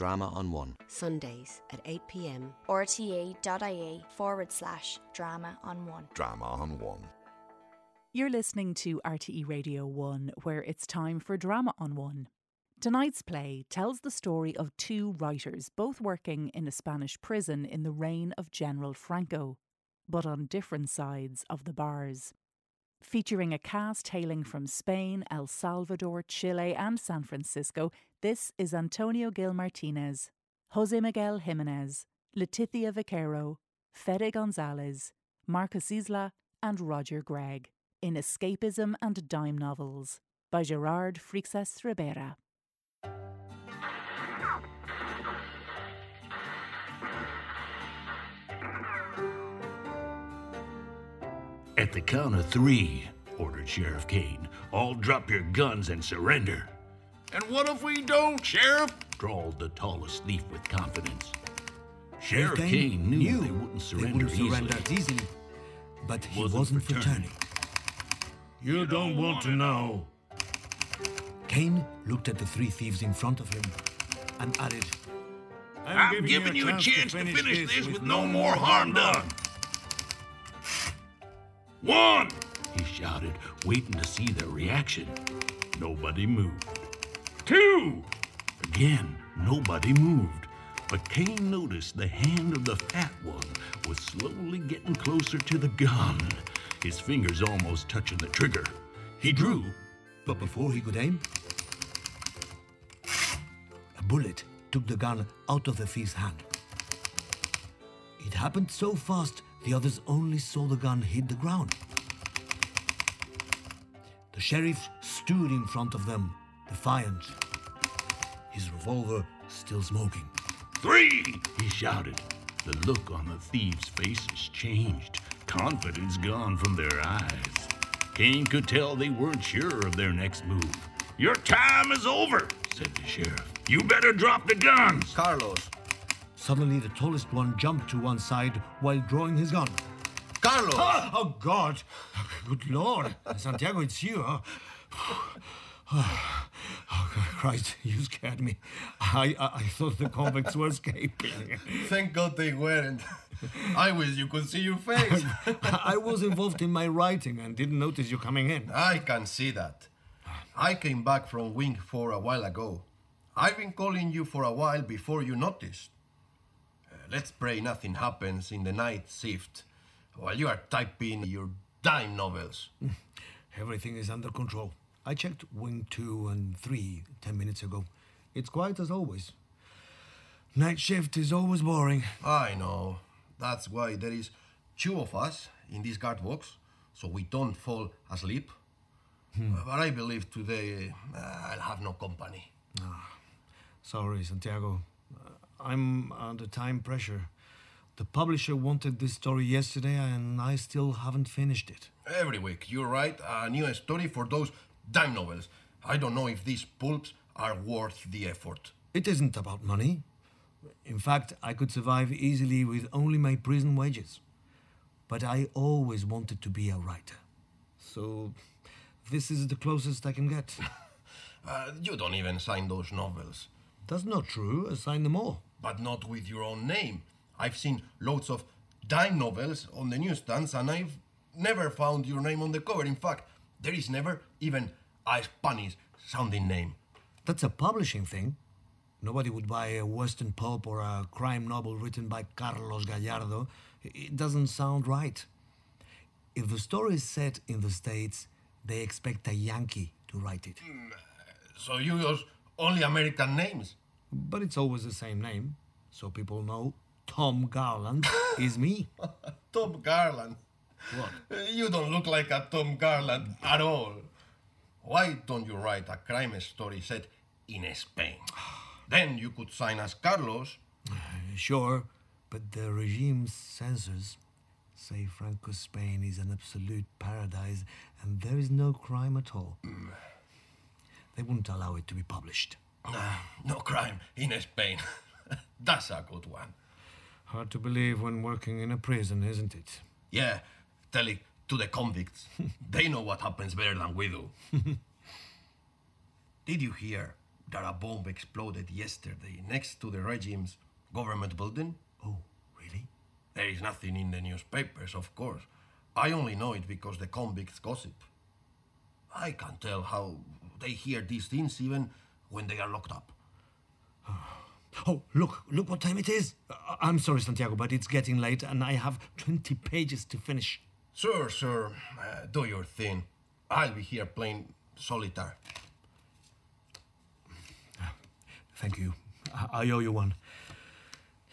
Drama on One. Sundays at 8 pm. rte.ie forward slash drama on one. Drama on One. You're listening to RTE Radio 1, where it's time for Drama on One. Tonight's play tells the story of two writers, both working in a Spanish prison in the reign of General Franco, but on different sides of the bars. Featuring a cast hailing from Spain, El Salvador, Chile, and San Francisco, this is Antonio Gil Martinez, Jose Miguel Jimenez, Leticia Vaquero, Fede Gonzalez, Marcus Isla, and Roger Gregg in Escapism and Dime Novels by Gerard Frixas Ribera. At the count of three, ordered Sheriff Kane, all drop your guns and surrender. And what if we don't, Sheriff? drawled the tallest thief with confidence. Sheriff Kane Kane knew, knew they wouldn't surrender, They surrender wouldn't easily. surrender easily, but he Wasn't wasn't, for for turning. turning. You don't want to know. Kane looked at the three thieves in front of him and added, I'm, giving, you a chance to finish, this with no more harm done. One! He shouted, waiting to see their reaction. Nobody moved. Two! Again, nobody moved. But Kane noticed the hand of the fat one was slowly getting closer to the gun, his fingers almost touching the trigger. He drew, but before he could aim, a bullet took the gun out of the thief's hand. It happened so fast, the others only saw the gun hit the ground. The sheriff stood in front of them, defiant, his revolver still smoking. Three! He shouted. The look on the thieves' faces changed. Confidence gone from their eyes. Kane could tell they weren't sure of their next move. Your time is over, said the sheriff. You better drop the guns. Carlos. Suddenly, the tallest one jumped to one side while drawing his gun. Carlos! Oh, oh, God! Good Lord! Santiago, it's you, huh? Oh, Christ, you scared me. I, I, I thought the convicts were escaping. Thank God they weren't. I wish you could see your face. I was involved in my writing and didn't notice you coming in. I can see that. I came back from Wing 4 a while ago. I've been calling you for a while before you noticed. Let's pray nothing happens in the night shift while you are typing your dime novels. Everything is under control. I checked Wing 2 and 3 ten minutes ago. It's quiet as always. Night shift is always boring. I know. That's why there is two of us in this guard box, so we don't fall asleep. But I believe today uh, I'll have no company. Ah. Sorry, Santiago. I'm under time pressure. The publisher wanted this story yesterday, and I still haven't finished it. Every week you write a new story for those dime novels. I don't know if these pulps are worth the effort. It isn't about money. In fact, I could survive easily with only my prison wages. But I always wanted to be a writer. So, this is the closest I can get. Uh, you don't even sign those novels. That's not true. I sign them all. But not with your own name. I've seen loads of dime novels on the newsstands and I've never found your name on the cover. In fact, there is never even a Spanish sounding name. That's a publishing thing. Nobody would buy a Western pulp or a crime novel written by Carlos Gallardo. It doesn't sound right. If the story is set in the States, they expect a Yankee to write it. Hmm, so you use only American names? But it's always the same name, so people know Tom Garland is me. Tom Garland. What? You don't look like a Tom Garland at all. Why don't you write a crime story set in Spain? Then you could sign as Carlos. Sure, but the regime's censors say Franco's Spain is an absolute paradise and there is no crime at all. Mm. They wouldn't allow it to be published. Ah, no crime in Spain. That's a good one. Hard to believe when working in a prison, isn't it? Yeah, tell it to the convicts. they know what happens better than we do. Did you hear that a bomb exploded yesterday next to the regime's government building? Oh, really? There is nothing in the newspapers, of course. I only know it because the convicts gossip. I can't tell how they hear these things even when they are locked up. Oh, look, look what time it is. I'm sorry, Santiago, but it's getting late and I have 20 pages to finish. Sure, sure. Uh, do your thing. I'll be here playing solitaire. Thank you. I, I owe you one.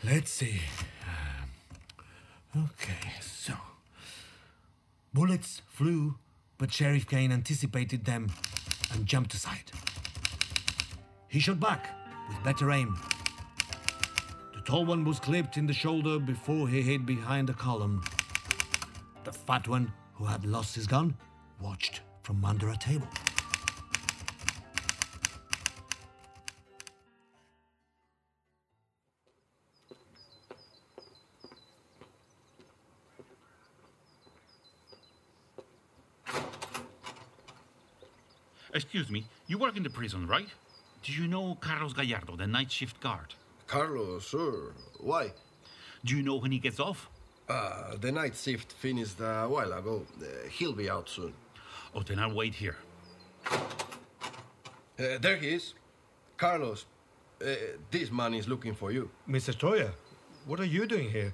Let's see. Um, Okay, so. Bullets flew, but Sheriff Kane anticipated them and jumped aside. He shot back with better aim. The tall one was clipped in the shoulder before he hid behind a column. The fat one, who had lost his gun, watched from under a table. Excuse me, you work in the prison, right? Do you know Carlos Gallardo, the night shift guard? Carlos, sure. Why? Do you know when he gets off? Uh, the night shift finished a while ago. Uh, he'll be out soon. Oh, then I'll wait here. Uh, there he is. Carlos, uh, this man is looking for you. Mr. Troya, what are you doing here?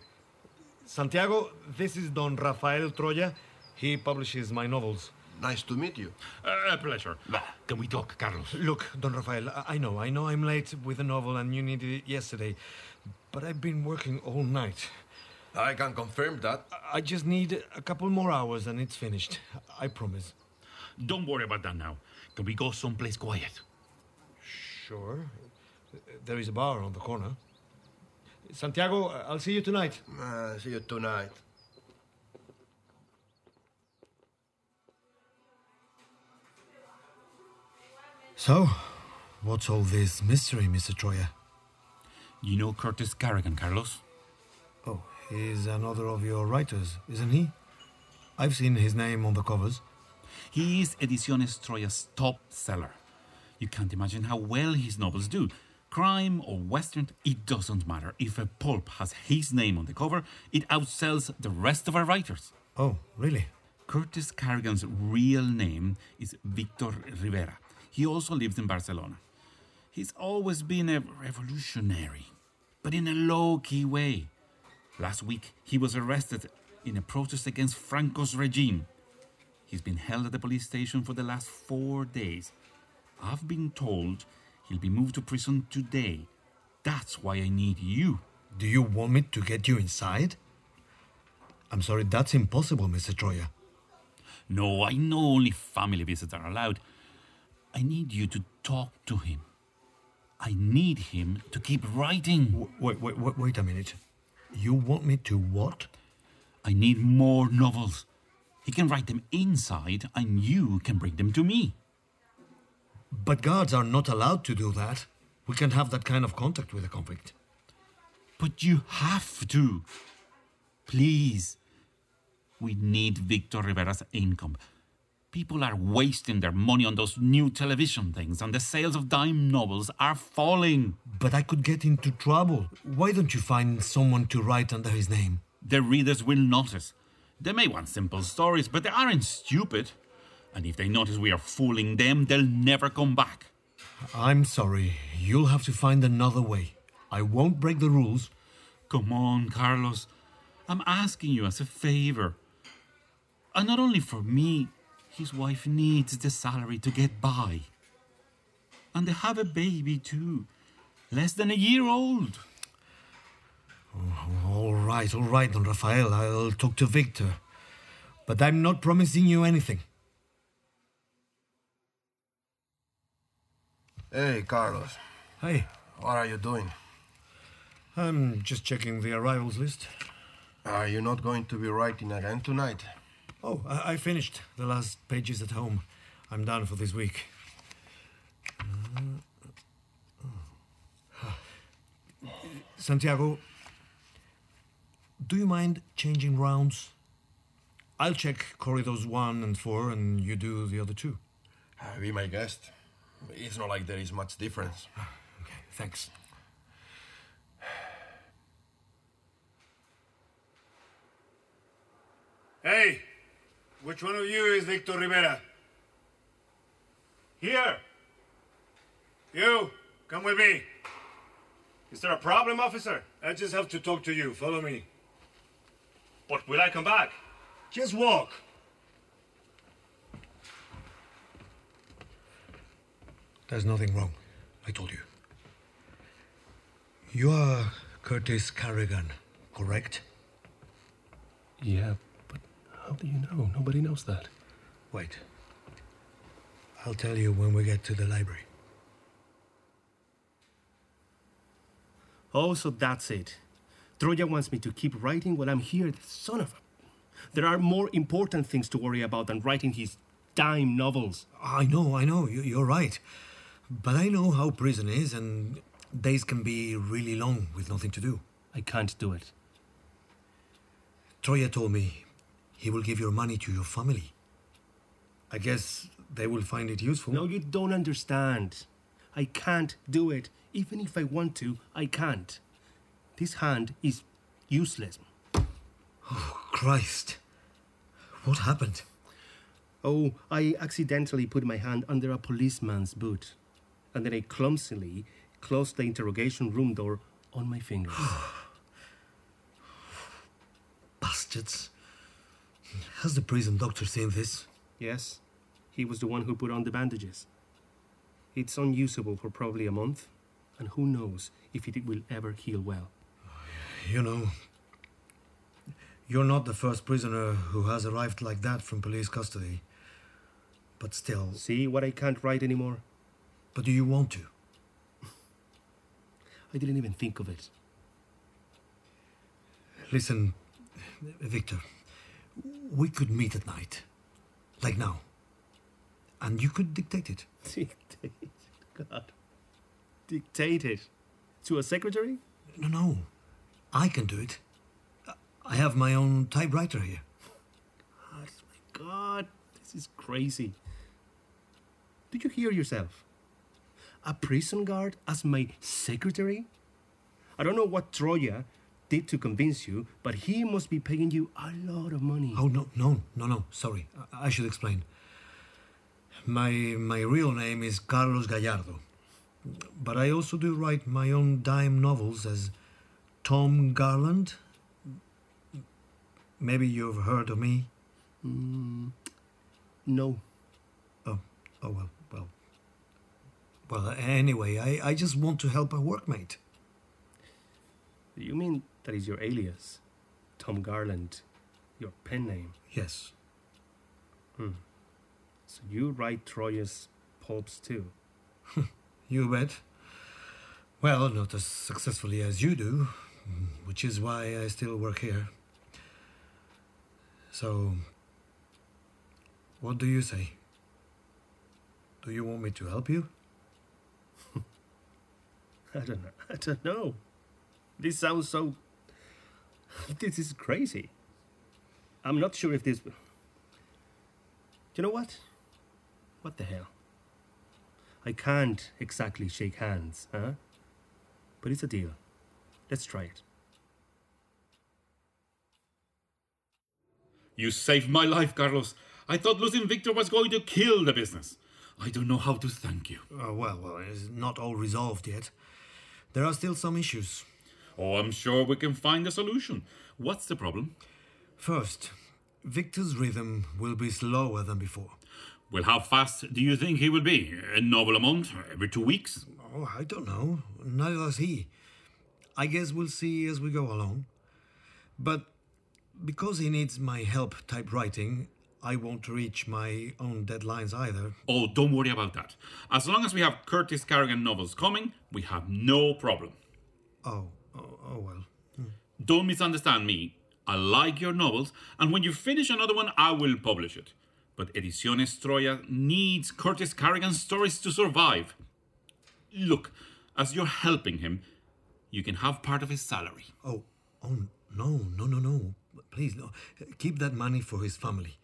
Santiago, this is Don Rafael Troya. He publishes my novels. Nice to meet you. Uh, a pleasure. Can we talk, Carlos? Look, Don Rafael, I- I know, I know I'm late with the novel and you needed it yesterday, but I've been working all night. I can confirm that. I just need a couple more hours and it's finished. I promise. Don't worry about that now. Can we go someplace quiet? Sure. There is a bar on the corner. Santiago, I'll see you tonight. Uh, see you tonight. So, what's all this mystery, Mr. Troya? You know Curtis Carrigan, Carlos? Oh, he's another of your writers, isn't he? I've seen his name on the covers. He is Ediciones Troya's top seller. You can't imagine how well his novels do. Crime or western, it doesn't matter. If a pulp has his name on the cover, it outsells the rest of our writers. Oh, really? Curtis Carrigan's real name is Victor Rivera. He also lives in Barcelona. He's always been a revolutionary, but in a low key way. Last week, he was arrested in a protest against Franco's regime. He's been held at the police station for the last four days. I've been told he'll be moved to prison today. That's why I need you. Do you want me to get you inside? I'm sorry, that's impossible, Mr. Troya. No, I know only family visits are allowed. I need you to talk to him. I need him to keep writing. Wait, wait, wait, wait a minute. You want me to what? I need more novels. He can write them inside, and you can bring them to me. But guards are not allowed to do that. We can't have that kind of contact with a convict. But you have to. Please. We need Victor Rivera's income. People are wasting their money on those new television things, and the sales of dime novels are falling. But I could get into trouble. Why don't you find someone to write under his name? The readers will notice. They may want simple stories, but they aren't stupid. And if they notice we are fooling them, they'll never come back. I'm sorry. You'll have to find another way. I won't break the rules. Come on, Carlos. I'm asking you as a favor. And not only for me, his wife needs the salary to get by. And they have a baby too, less than a year old. Oh, all right, all right, Don Rafael. I'll talk to Victor. But I'm not promising you anything. Hey, Carlos. Hey, What are you doing? I'm just checking the arrivals list. Are you not going to be writing again tonight? Oh, I, I finished the last pages at home. I'm done for this week. Santiago, do you mind changing rounds? I'll check corridors one and four, and you do the other two. Uh, be my guest. It's not like there is much difference. Okay, thanks. Hey, which one of you is Victor Rivera? Here. You, come with me. Is there a problem, officer? I just have to talk to you. Follow me. But will I come back? Just walk. There's nothing wrong. I told you. You are Curtis Carrigan, correct? Yeah, but how do you know? Nobody knows that. Wait. I'll tell you when we get to the library. Oh, so that's it. Troya wants me to keep writing while I'm here. The son of a. There are more important things to worry about than writing his dime novels. I know, I know, you- you're right. But I know how prison is, and days can be really long with nothing to do. I can't do it. Troya told me he will give your money to your family. I guess they will find it useful. No, you don't understand. I can't do it. Even if I want to, I can't. This hand is useless. Oh, Christ. What happened? Oh, I accidentally put my hand under a policeman's boot. And then I clumsily closed the interrogation room door on my fingers. Bastards. Has the prison doctor seen this? yes, he was the one who put on the bandages. It's unusable for probably a month, and who knows if it will ever heal well. You know, you're not the first prisoner who has arrived like that from police custody. But still, See what I can't write anymore? but do you want to? I didn't even think of it. Listen, Victor, we could meet at night, like now, and you could dictate it. Dictate. God. Dictate it. To a secretary? No, no, I can do it. I have my own typewriter here. Oh my God. This is crazy. Do you hear yourself? A prison guard as my secretary? I don't know what Troya did to convince you, but he must be paying you a lot of money. Oh no, no, no, no. Sorry, I, I should explain. My my real name is Carlos Gallardo, but I also do write my own dime novels as Tom Garland. Maybe you've heard of me. Mm, no. Oh, oh well, well. Well, anyway, I, I just want to help a workmate. You mean that is your alias? Tom Garland, your pen name. Yes. Hmm. So you write Troya's pulps too. You bet. Well, not as successfully as you do, which is why I still work here. So, what do you say? Do you want me to help you? I don't know. I don't know. This sounds so. This is crazy. I'm not sure if this. Do you know what? What the hell? I can't exactly shake hands, huh? But it's a deal. Let's try it. You saved my life, Carlos. I thought losing Victor was going to kill the business. I don't know how to thank you. Uh, well, well, it's not all resolved yet. There are still some issues. Oh, I'm sure we can find a solution. What's the problem? First, Victor's rhythm will be slower than before. Well, how fast do you think he will be? A novel a month? Every two weeks? Oh, I don't know. Neither does he. I guess we'll see as we go along. But because he needs my help typewriting, I won't reach my own deadlines either. Oh, don't worry about that. As long as we have Curtis Carrigan novels coming, we have no problem. Oh, oh, oh well. Don't misunderstand me. I like your novels, and when you finish another one, I will publish it. But Ediciones Troya needs Curtis Carrigan stories to survive. Look, as you're helping him, you can have part of his salary. Oh, oh, no, no, no, no. Please, no. Keep that money for his family.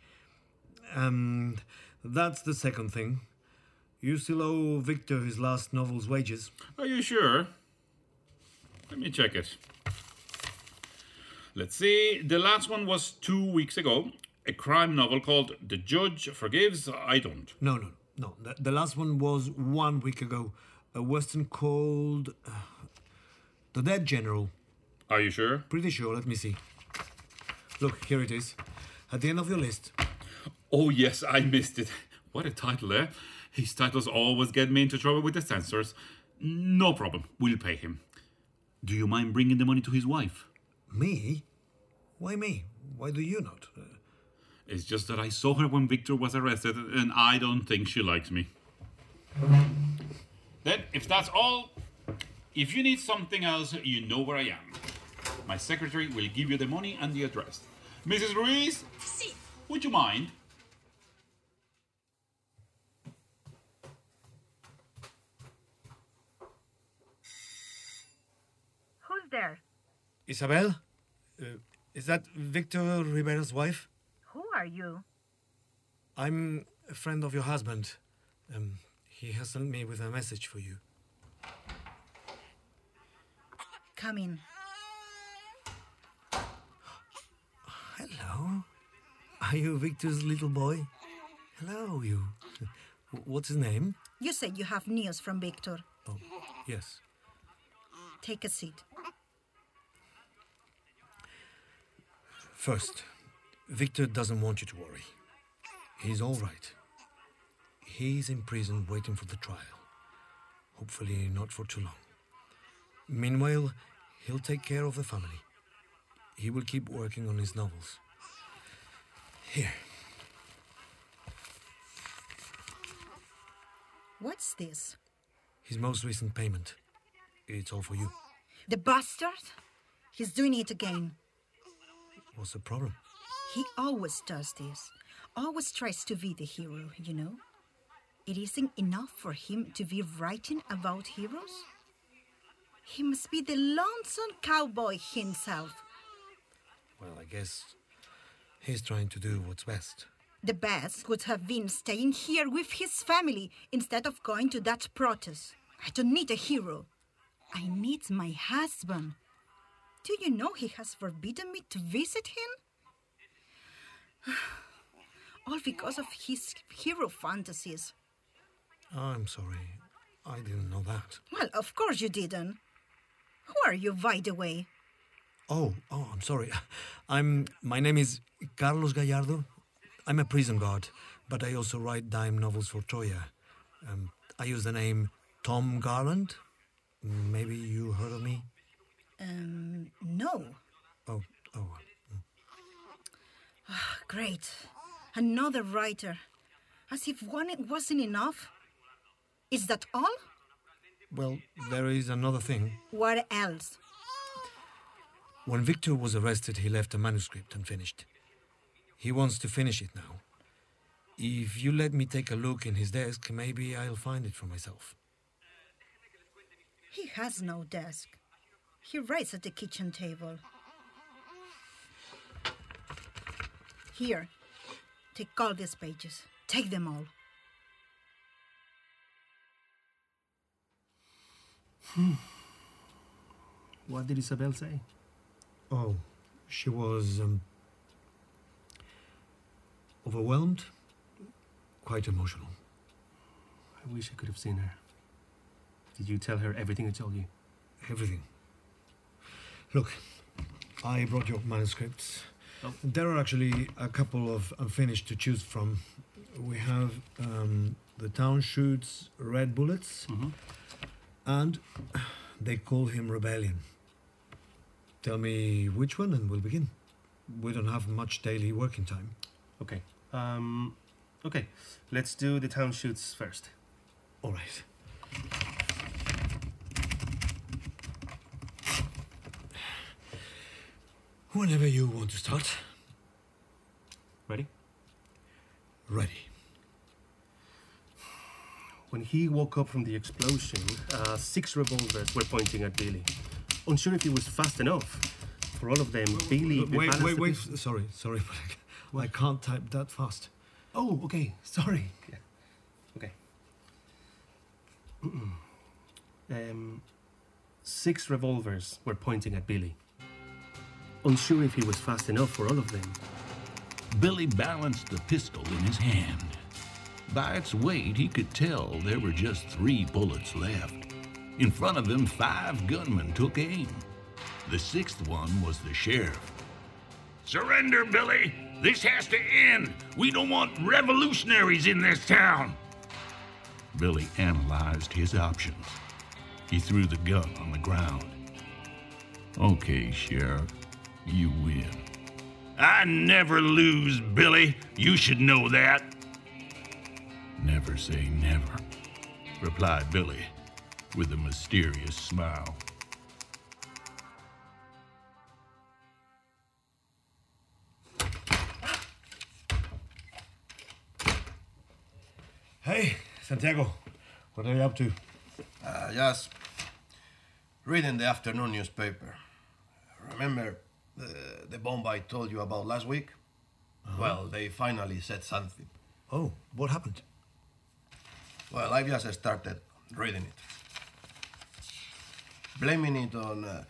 Um, that's the second thing. You still owe Victor his last novel's wages. Are you sure? Let me check it. Let's see. The last one was two weeks ago. A crime novel called The Judge Forgives, I Don't. No, no, no. The, the last one was one week ago. A western called uh, The Dead General. Are you sure? Pretty sure. Let me see. Look, here it is. At the end of your list. Oh, yes, I missed it. What a title, eh? His titles always get me into trouble with the censors. No problem. We'll pay him. Do you mind bringing the money to his wife? Me? Why me? Why do you not? Uh, It's just that I saw her when Victor was arrested, and I don't think she likes me. Then, if that's all, if you need something else, you know where I am. My secretary will give you the money and the address. Mrs. Ruiz? Would you mind? There? Isabel? Uh, is that Victor Rivera's wife? Who are you? I'm a friend of your husband. Um, he has sent me with a message for you. Come in. Hello. Are you Victor's little boy? Hello, you. What's his name? You said you have news from Victor. Oh, yes. Take a seat. First, Victor doesn't want you to worry. He's all right. He's in prison waiting for the trial. Hopefully, not for too long. Meanwhile, he'll take care of the family. He will keep working on his novels. Here. What's this? His most recent payment. It's all for you. The bastard? He's doing it again. What's the problem? He always does this. Always tries to be the hero, you know? It isn't enough for him to be writing about heroes? He must be the lonesome cowboy himself. Well, I guess he's trying to do what's best. The best would have been staying here with his family instead of going to that protest. I don't need a hero. I need my husband. Do you know he has forbidden me to visit him? All because of his hero fantasies. I'm sorry. I didn't know that. Well, of course you didn't. Who are you, by the way? Oh, oh, I'm sorry. I'm. My name is Carlos Gallardo. I'm a prison guard, but I also write dime novels for Troya. Um, I use the name Tom Garland. Maybe you heard of me? Um, no. Oh, oh. Great. Another writer. As if one wasn't enough. Is that all? Well, there is another thing. What else? When Victor was arrested, he left a manuscript unfinished. He wants to finish it now. If you let me take a look in his desk, maybe I'll find it for myself. He has no desk. He writes at the kitchen table. Here, take all these pages. Take them all. What did Isabel say? Oh, she was um, overwhelmed, quite emotional. I wish I could have seen her. Did you tell her everything I told you? Everything. Look, I brought your manuscripts. Oh. There are actually a couple of unfinished to choose from. We have um, the town shoots red bullets, Mhm. and they call him rebellion. Tell me which one, and we'll begin. We don't have much daily working time. Okay. Um, okay. Let's do the town shoots first. All right. Whenever you want to start. Ready? Ready. When he woke up from the explosion, uh, six revolvers were pointing at Billy. Unsure if he was fast enough. For all of them, Billy. Wait, balanced wait, wait. Sorry, sorry, but I, ca- I can't type that fast. Oh, okay. Sorry. Yeah. Okay. um, six revolvers were pointing at Billy. Unsure if he was fast enough for all of them. Billy balanced the pistol in his hand. By its weight, he could tell there were just three bullets left. In front of him, five gunmen took aim. The sixth one was the sheriff. Surrender, Billy! This has to end! We don't want revolutionaries in this town! Billy analyzed his options. He threw the gun on the ground. Okay, Sheriff, you win. I never lose, Billy. You should know that. Never say never, replied Billy with a mysterious smile. Hey, Santiago, what are you up to? Uh, just reading the afternoon newspaper. Remember the, the bomb I told you about last week? Well, they finally said something. Oh, what happened? Well, I've just started reading it. Blaming it on uh,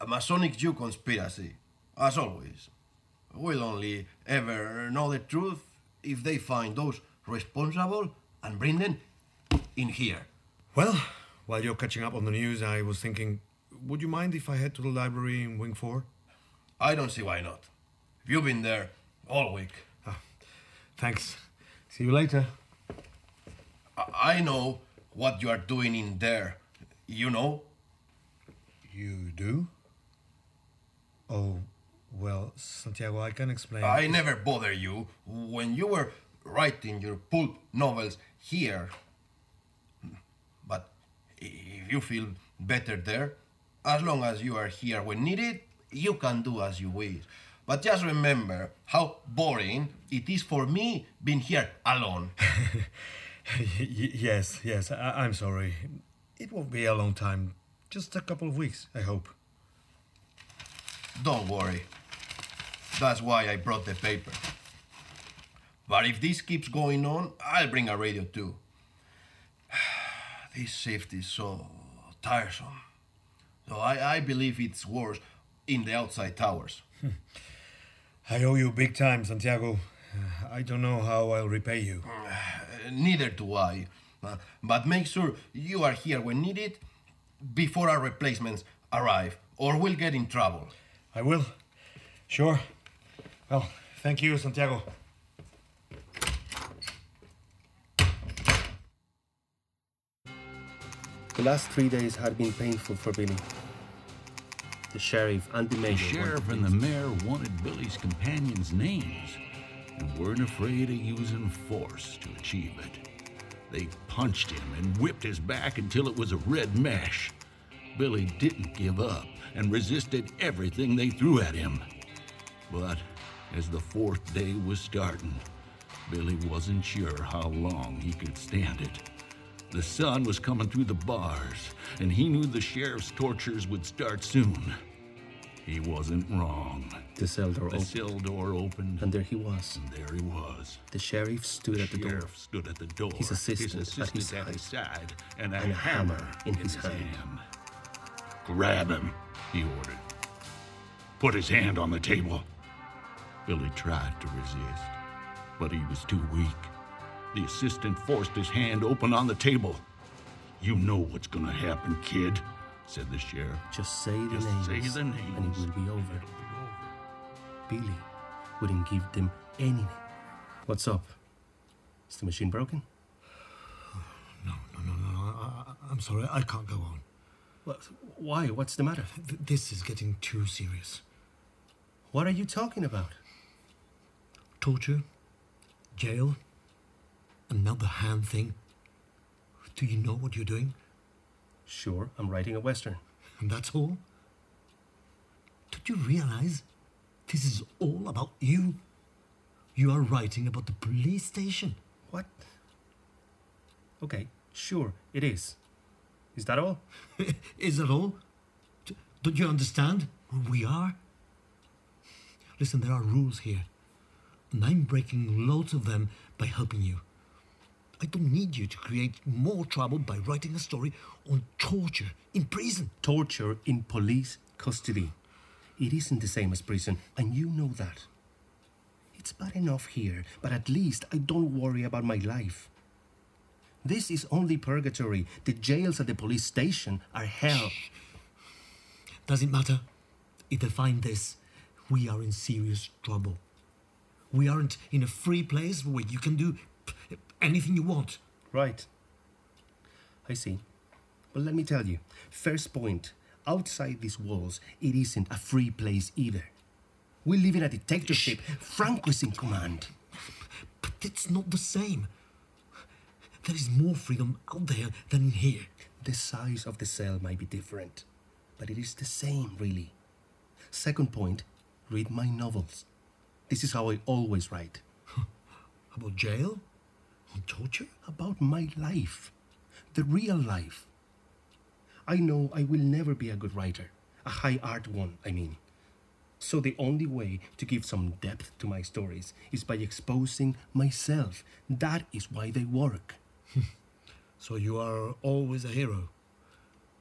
a Masonic Jew conspiracy, as always. We'll only ever know the truth if they find those responsible and bring them in here. Well, while you're catching up on the news, I was thinking, would you mind if I head to the library in Wing 4? I don't see why not. You've been there all week. Ah, thanks. See you later. I- I know what you are doing in there. You know? You do? Oh, well, Santiago, I can explain. I never bother you when you were writing your pulp novels here. But if you feel better there, as long as you are here when needed, you can do as you wish. But just remember how boring it is for me being here alone. Yes, yes, I- I'm sorry. It won't be a long time. Just a couple of weeks, I hope. Don't worry. That's why I brought the paper. But if this keeps going on, I'll bring a radio too. This shift is so tiresome. So I, I believe it's worse in the outside towers. I owe you big time, Santiago. I don't know how I'll repay you. Uh, Neither do I. Uh, but make sure you are here when needed before our replacements arrive, or we'll get in trouble. I will. Sure. Well, thank you, Santiago. The last three days had been painful for Billy. The sheriff and the The mayor. sheriff and the mayor wanted Billy's companions' names and weren't afraid of using force to achieve it. They punched him and whipped his back until it was a red mesh. Billy didn't give up and resisted everything they threw at him. But as the fourth day was starting, Billy wasn't sure how long he could stand it. The sun was coming through the bars, and he knew the sheriff's tortures would start soon. He wasn't wrong. The cell door The opened. cell door opened, And there he was. and there he was. The sheriff stood at the door. Sheriff stood at the door. His assistant at assistant his at his side, and a, And a hammer, hammer in his hand. Grab him, he ordered. Put his hand on the table. Billy tried to resist, but he was too weak. The assistant forced his hand open on the table. You know what's gonna happen, kid, said the sheriff. Just say the Just names. say the names. And it will be over. It'll be over. Billy wouldn't give them any. What's up? Is the machine broken? No, no, no, no. I, I, I'm sorry. I can't go on. What? Why? What's the matter? Th- this is getting too serious. What are you talking about? Torture, jail, the hand thing. Do you know what you're doing? Sure, I'm writing a western. And that's all? Don't you realize this is all about you? You are writing about the police station. What? Okay, sure, it is. Is that all? Is that all? D- Don't you understand who we are? Listen, there are rules here, and I'm breaking loads of them by helping you. I don't need you to create more trouble by writing a story on torture in prison. Torture in police custody. It isn't the same as prison, and you know that. It's bad enough here, but at least I don't worry about my life. This is only purgatory. The jails at the police station are hell. Does it matter? If they find this, we are in serious trouble. We aren't in a free place where you can do anything you want. Right. I see. But let me tell you first point outside these walls, it isn't a free place either. We live in a dictatorship. Franco is in command. But it's not the same. There is more freedom out there than in here. The size of the cell might be different, but it is the same, really. Second point read my novels. This is how I always write. About jail? On you About my life. The real life. I know I will never be a good writer, a high art one, I mean. So the only way to give some depth to my stories is by exposing myself. That is why they work. so you are always a hero,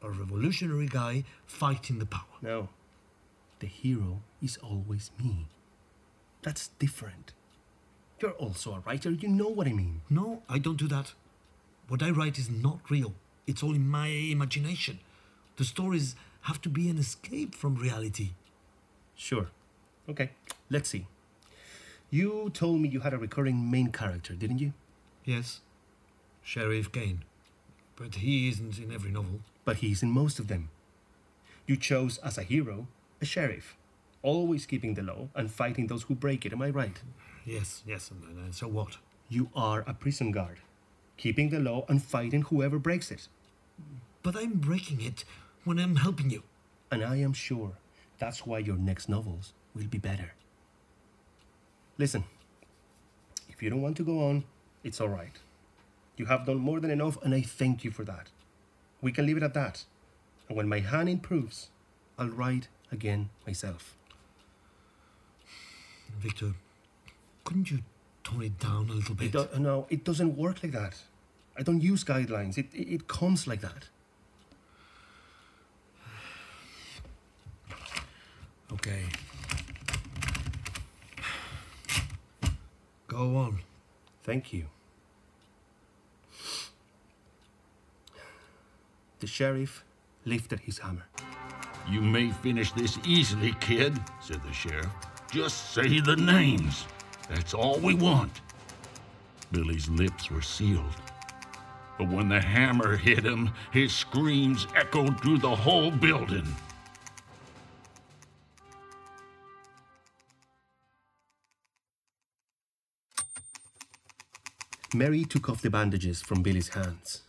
a revolutionary guy fighting the power. No. The hero is always me. That's different. You're also a writer, you know what I mean. No, I don't do that. What I write is not real. It's all in my imagination. The stories have to be an escape from reality. Sure. Okay, let's see. You told me you had a recurring main character, didn't you? Yes. Sheriff Kane. But he isn't in every novel. But he's in most of them. You chose as a hero a sheriff, always keeping the law and fighting those who break it, am I right? Yes, yes, and, and so what? You are a prison guard, keeping the law and fighting whoever breaks it. But I'm breaking it when I'm helping you. And I am sure that's why your next novels will be better. Listen, if you don't want to go on, it's all right. You have done more than enough, and I thank you for that. We can leave it at that. And when my hand improves, I'll write again myself. Victor, couldn't you tone it down a little bit? It do- no, it doesn't work like that. I don't use guidelines. It, it, it comes like that. Okay. Go on. Thank you. The sheriff lifted his hammer. You may finish this easily, kid, said the sheriff. Just say the names. That's all we want. Billy's lips were sealed. But when the hammer hit him, his screams echoed through the whole building. Mary took off the bandages from Billy's hands.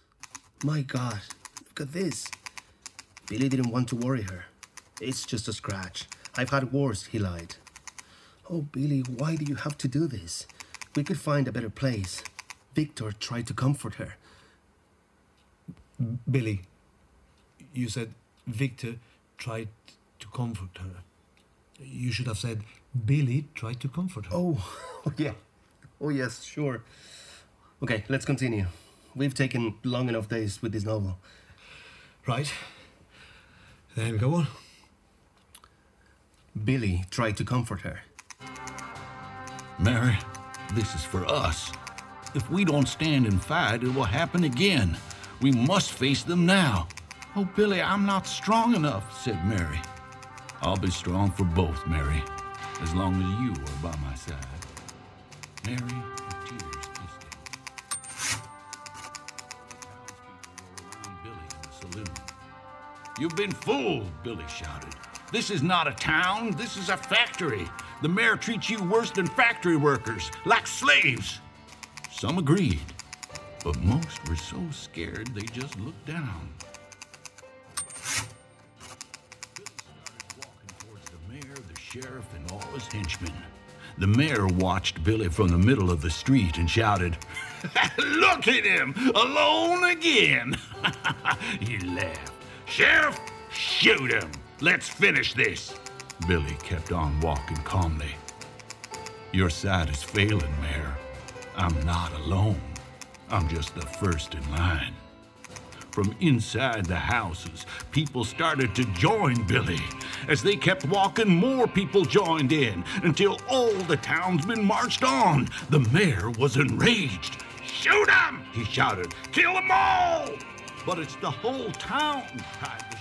My God, look at this. Billy didn't want to worry her. It's just a scratch. I've had worse, he lied. Oh, Billy, why do you have to do this? We could find a better place. Victor tried to comfort her. Billy, you said Victor tried to comfort her. You should have said Billy tried to comfort her. Oh, oh yeah. Oh, yes, sure. Okay, let's continue. We've taken long enough days with this novel. Right. Then go on. Billy tried to comfort her. Mary, this is for us. If we don't stand and fight, it will happen again. We must face them now. Oh, Billy, I'm not strong enough, said Mary. I'll be strong for both, Mary, as long as you are by my side. Mary, her tears kissed him. Around Billy in the saloon. You've been fooled, Billy shouted. This is not a town, this is a factory. The mayor treats you worse than factory workers, like slaves. Some agreed, but most were so scared they just looked down. Billy started walking towards the mayor, the sheriff, and all his henchmen. The mayor watched Billy from the middle of the street and shouted, Look at him, alone again! he laughed. Sheriff, shoot him! Let's finish this! Billy kept on walking calmly. Your side is failing, Mayor. I'm not alone. I'm just the first in line. From inside the houses, people started to join Billy. As they kept walking, more people joined in until all the townsmen marched on. The mayor was enraged. Shoot 'em! he shouted. Kill 'em all! But it's the whole town, cried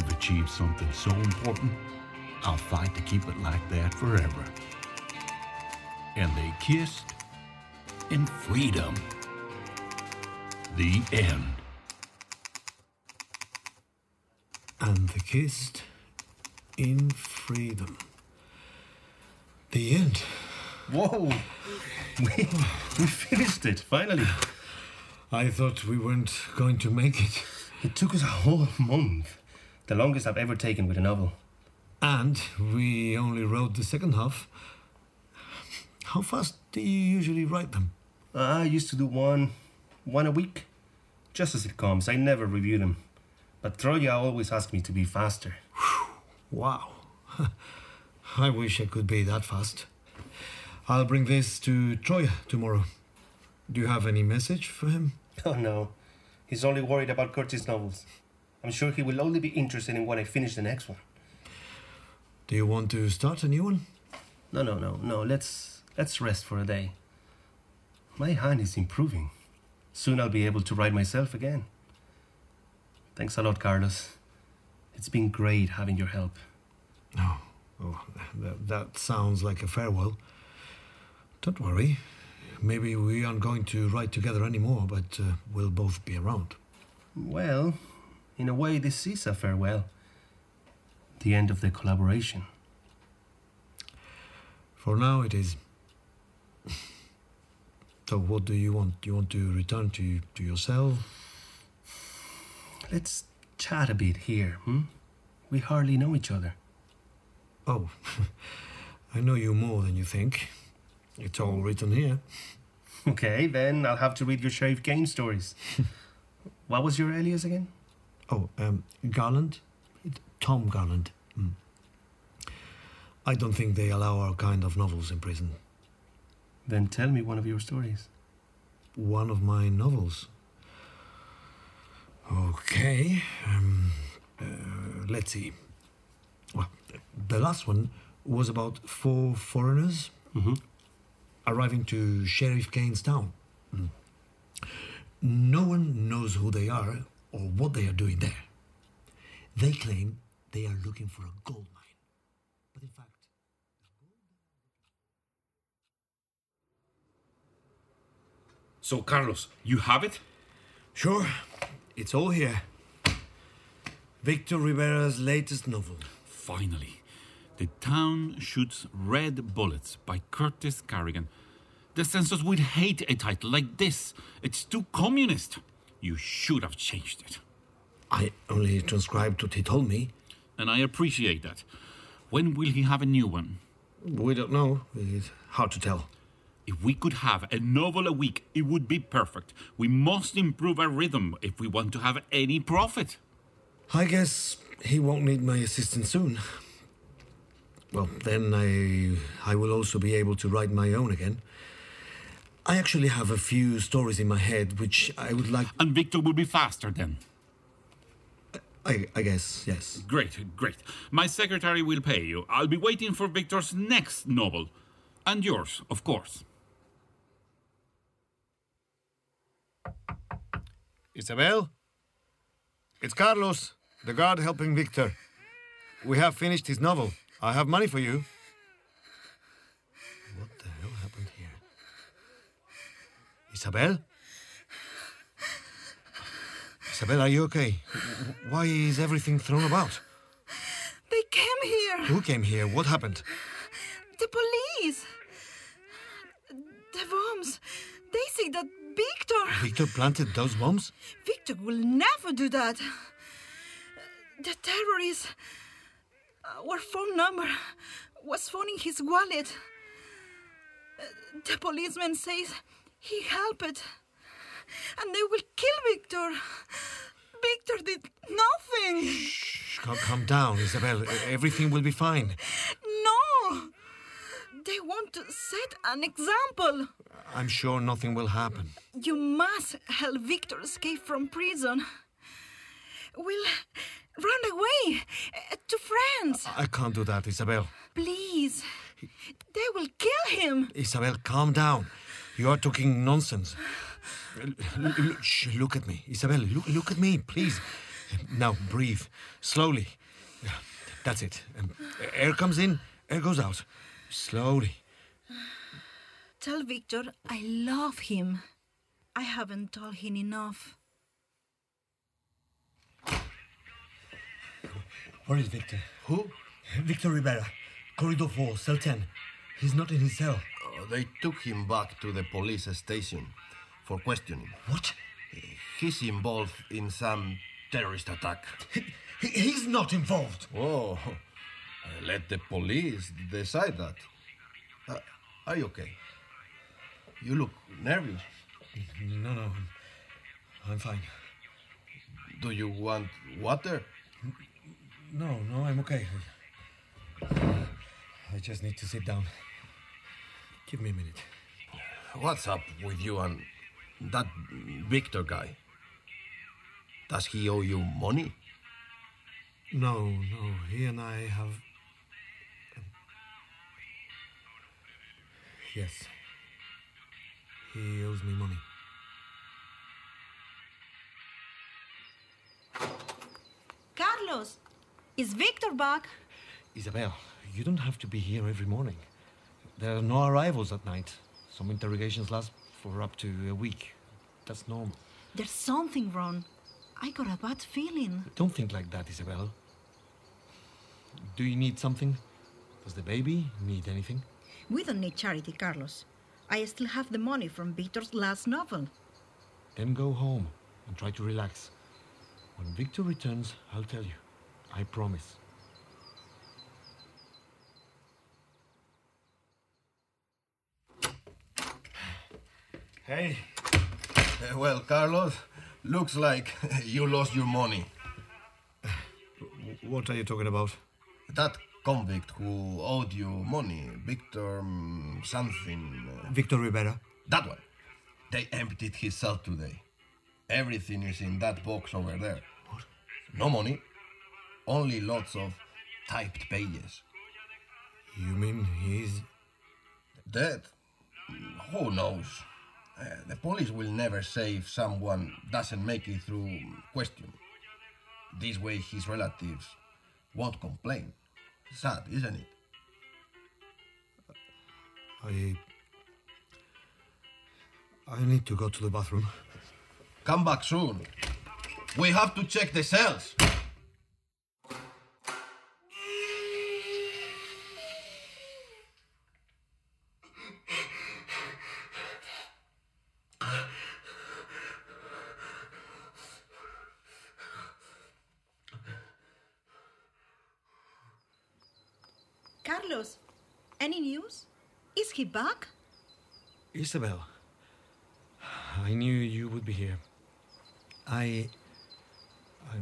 we've achieved something so important. I'll fight to keep it like that forever. And they kissed in freedom. The end. And they kissed in freedom. The end. Whoa! We, we finished it, finally. I thought we weren't going to make it. It took us a whole month. The longest I've ever taken with a novel. And we only wrote the second half. How fast do you usually write them? I used to do one, one a week. Just as it comes, I never review them. But Troya always asks me to be faster. Wow. I wish I could be that fast. I'll bring this to Troya tomorrow. Do you have any message for him? Oh no, he's only worried about Curtis novels. I'm sure he will only be interested in when I finish the next one. Do you want to start a new one? No, no, no, no. Let's let's rest for a day. My hand is improving. Soon I'll be able to write myself again. Thanks a lot, Carlos. It's been great having your help. No. Oh, that, that sounds like a farewell. Don't worry. Maybe we aren't going to ride together anymore, but uh, we'll both be around. Well, in a way, this is a farewell. The end of the collaboration. For now, it is. so, what do you want? Do you want to return to, to your cell? Let's chat a bit here, hmm? We hardly know each other. Oh, I know you more than you think. It's all written here. Okay, then I'll have to read your Sheriff Kane stories. what was your alias again? Oh, um, Garland? Tom Garland. Mm. I don't think they allow our kind of novels in prison. Then tell me one of your stories. One of my novels. Okay. Um, uh, let's see. Well, the last one was about four foreigners Mm-hmm. arriving to Sheriff Kane's town. Mm. No one knows who they are or what they are doing there. They claim they are looking for a gold mine. But in fact, So, Carlos, you have it? sure, it's all here. Victor Rivera's latest novel. Finally. The Town Shoots Red Bullets by Curtis Carrigan. The censors would hate a title like this. It's too communist. You should have changed it. I only transcribed what he told me. And I appreciate that. When will he have a new one? We don't know. It's hard to tell. If we could have a novel a week, it would be perfect. We must improve our rhythm if we want to have any profit. I guess he won't need my assistance soon. Well, then I I will also be able to write my own again. I actually have a few stories in my head which I would like. And Victor will be faster then. I, I guess yes. Great, great. My secretary will pay you. I'll be waiting for Victor's next novel. And yours, of course. Isabel, it's Carlos, the guard helping Victor. We have finished his novel. I have money for you. What the hell happened here? Isabel? Isabel, are you okay? Why is everything thrown about? They came here. Who came here? What happened? The police. The bombs. They say that Victor. Victor planted those bombs? Victor will never do that. The terrorists. Our phone number was found in his wallet. The policeman says he helped. And they will kill Victor. Victor did nothing. Shh, calm, calm down, Isabel. Everything will be fine. No! They want to set an example. I'm sure nothing will happen. You must help Victor escape from prison. We'll run away uh, to France. I can't do that, Isabel. Please. They will kill him. Isabel, calm down. You are talking nonsense. Look at me. Isabel, look, look at me, please. Now, breathe. Slowly. That's it. Air comes in, air goes out. Slowly. Tell Victor I love him. I haven't told him enough. Where is Victor? Who? Victor Rivera. Corridor 4, cell 10. He's not in his cell. They took him back to the police station for questioning. What? He's involved in some terrorist attack. He, he's not involved. Oh, let the police decide that. Uh, are you okay? You look nervous. No, no. I'm, I'm fine. Do you want water? No, no, I'm okay. I just need to sit down. Give me a minute. What's up with you and that Victor guy? Does he owe you money? No, no. He and I have. um, Yes. He owes me money. Carlos, is Victor back? Isabel, you don't have to be here every morning. There are no arrivals at night. Some interrogations last for up to a week. That's normal. There's something wrong. I got a bad feeling. Don't think like that, Isabel. Do you need something? Does the baby need anything? We don't need charity, Carlos. I still have the money from Victor's last novel. Then go home and try to relax. When Victor returns, I'll tell you. I promise. Hey. Uh, well, Carlos, looks like you lost your money. What are you talking about? That convict who owed you money, Victor mm, something. uh, Victor Rivera. that one. They emptied his cell today. Everything is in that box over there. No money, only lots of typed pages. You mean he's. Dead? Who knows? Uh, the police will never say if someone doesn't make it through question. This way, his relatives won't complain. Sad, isn't it? I. I need to go to the bathroom. Come back soon. We have to check the cells. Carlos, any news? Is he back? Isabel, I knew you would be here. I. I.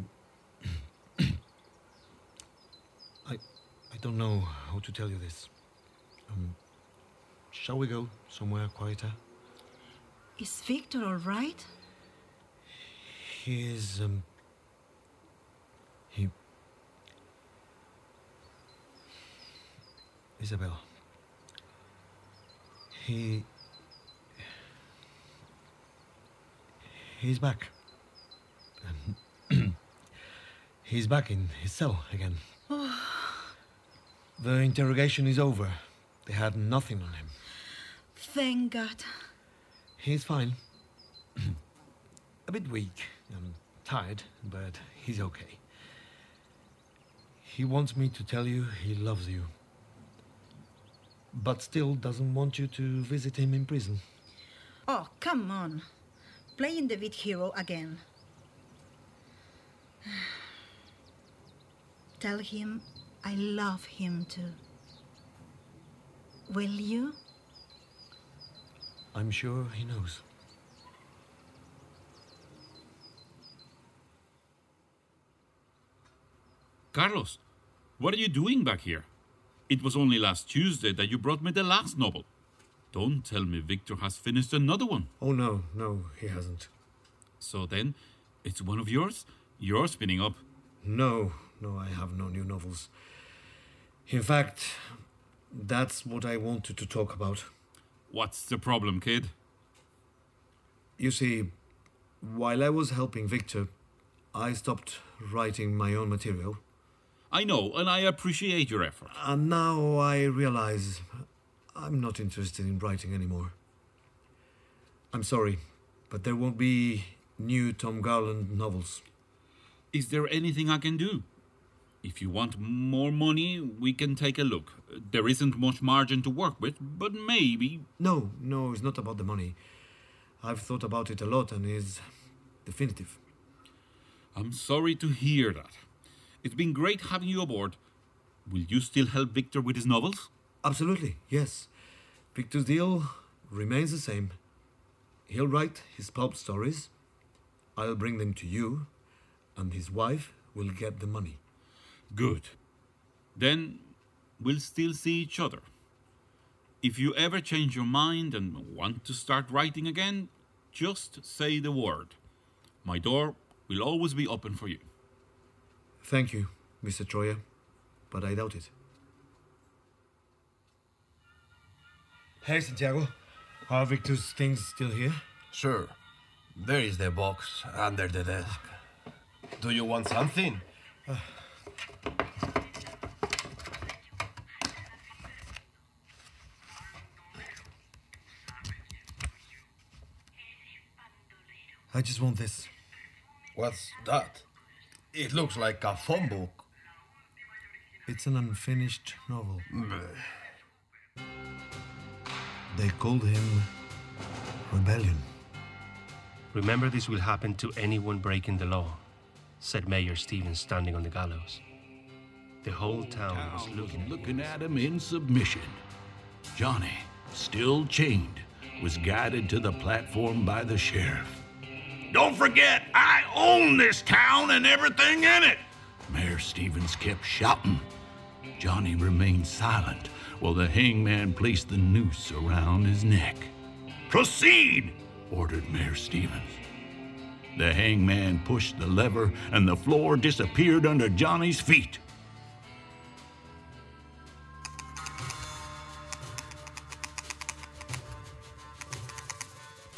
I. I don't know how to tell you this. Um, shall we go somewhere quieter? Is Victor all right? He is. Um, he. Isabel. He. He's back. He's back in his cell again. the interrogation is over. They had nothing on him. Thank God. He's fine. A bit weak and tired, but he's okay. He wants me to tell you he loves you. But still doesn't want you to visit him in prison. Oh, come on. Playing the big hero again. Tell him I love him too. Will you? I'm sure he knows. Carlos, what are you doing back here? It was only last Tuesday that you brought me the last novel. Don't tell me Victor has finished another one. Oh, no, no, he hasn't. So then, it's one of yours? You're spinning up. No, no, I have no new novels. In fact, that's what I wanted to talk about. What's the problem, kid? You see, while I was helping Victor, I stopped writing my own material. I know, and I appreciate your effort. And now I realize I'm not interested in writing anymore. I'm sorry, but there won't be new Tom Garland novels. Is there anything I can do? If you want more money, we can take a look. There isn't much margin to work with, but maybe. No, no, it's not about the money. I've thought about it a lot and it's definitive. I'm sorry to hear that. It's been great having you aboard. Will you still help Victor with his novels? Absolutely, yes. Victor's deal remains the same. He'll write his pulp stories, I'll bring them to you, and his wife will get the money. Good. Then we'll still see each other. If you ever change your mind and want to start writing again, just say the word. My door will always be open for you. Thank you, Mr. Troyer, but I doubt it. Hey, Santiago. Are Victor's things still here? Sure. There is the box under the desk. Do you want something? I just want this. What's that? It looks like a phone book. It's an unfinished novel. They called him Rebellion. Remember, this will happen to anyone breaking the law, said Mayor Stevens standing on the gallows. The whole town was Town looking at looking at him in submission. Johnny, still chained, was guided to the platform by the sheriff. Don't forget, I own this town and everything in it. Mayor Stevens kept shouting. Johnny remained silent while the hangman placed the noose around his neck. Proceed, ordered Mayor Stevens. The hangman pushed the lever and the floor disappeared under Johnny's feet.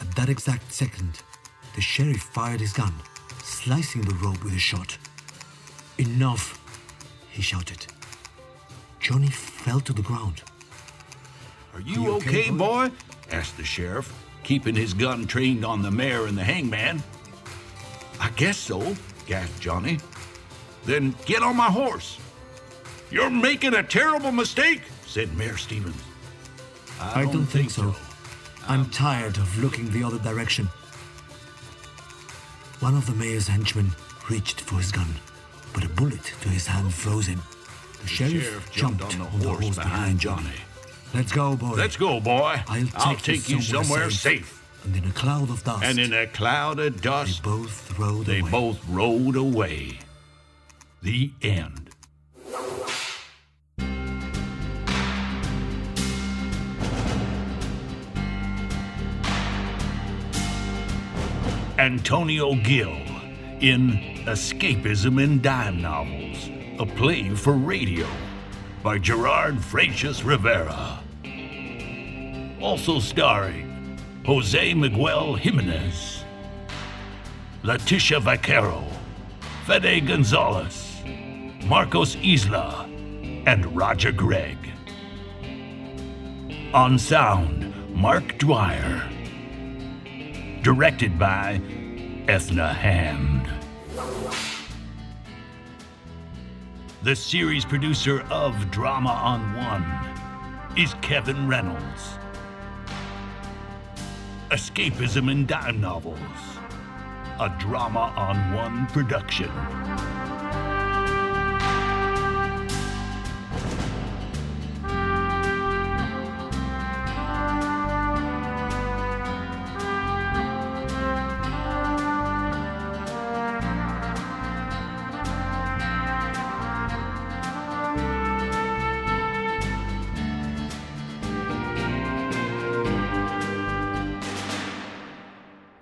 At that exact second, the sheriff fired his gun, slicing the rope with a shot. Enough, he shouted. Johnny fell to the ground. Are you, okay, boy? asked the sheriff, keeping his gun trained on the mayor and the hangman. I guess so, gasped Johnny. Then get on my horse. You're making a terrible mistake, said Mayor Stevens. I, don't, think, so. I'm tired of looking the other direction. One of the mayor's henchmen reached for his gun, but a bullet to his hand froze him. The, sheriff, sheriff jumped, jumped on the horse behind Johnny. Let's go, boy. Let's go, boy. I'll take, I'll take you somewhere safe. And in a cloud of dust, And in a cloud of dust, they both rode they away. both rode away. The end. Antonio Gill in Escapism in Dime Novels, a play for radio by Gerard Freixas Rivera. Also starring Jose Miguel Jimenez, Leticia Vaquero, Fede Gonzalez, Marcos Isla, and Roger Gregg. On sound, Mark Dwyer. Directed by Ethna Hand. The series producer of Drama on One is Kevin Reynolds. Escapism in Dime Novels, a Drama on One production.